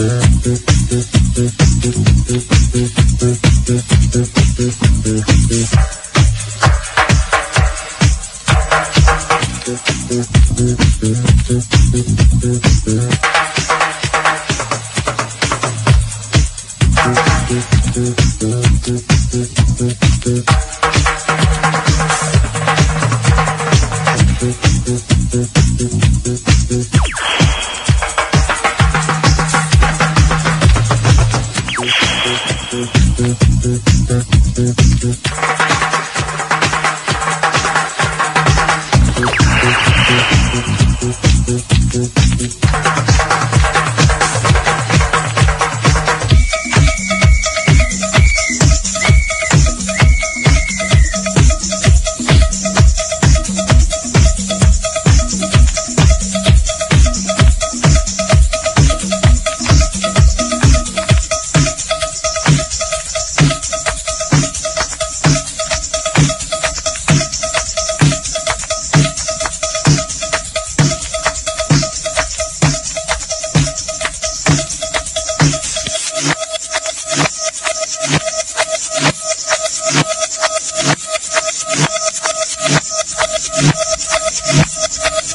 Thank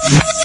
Yes.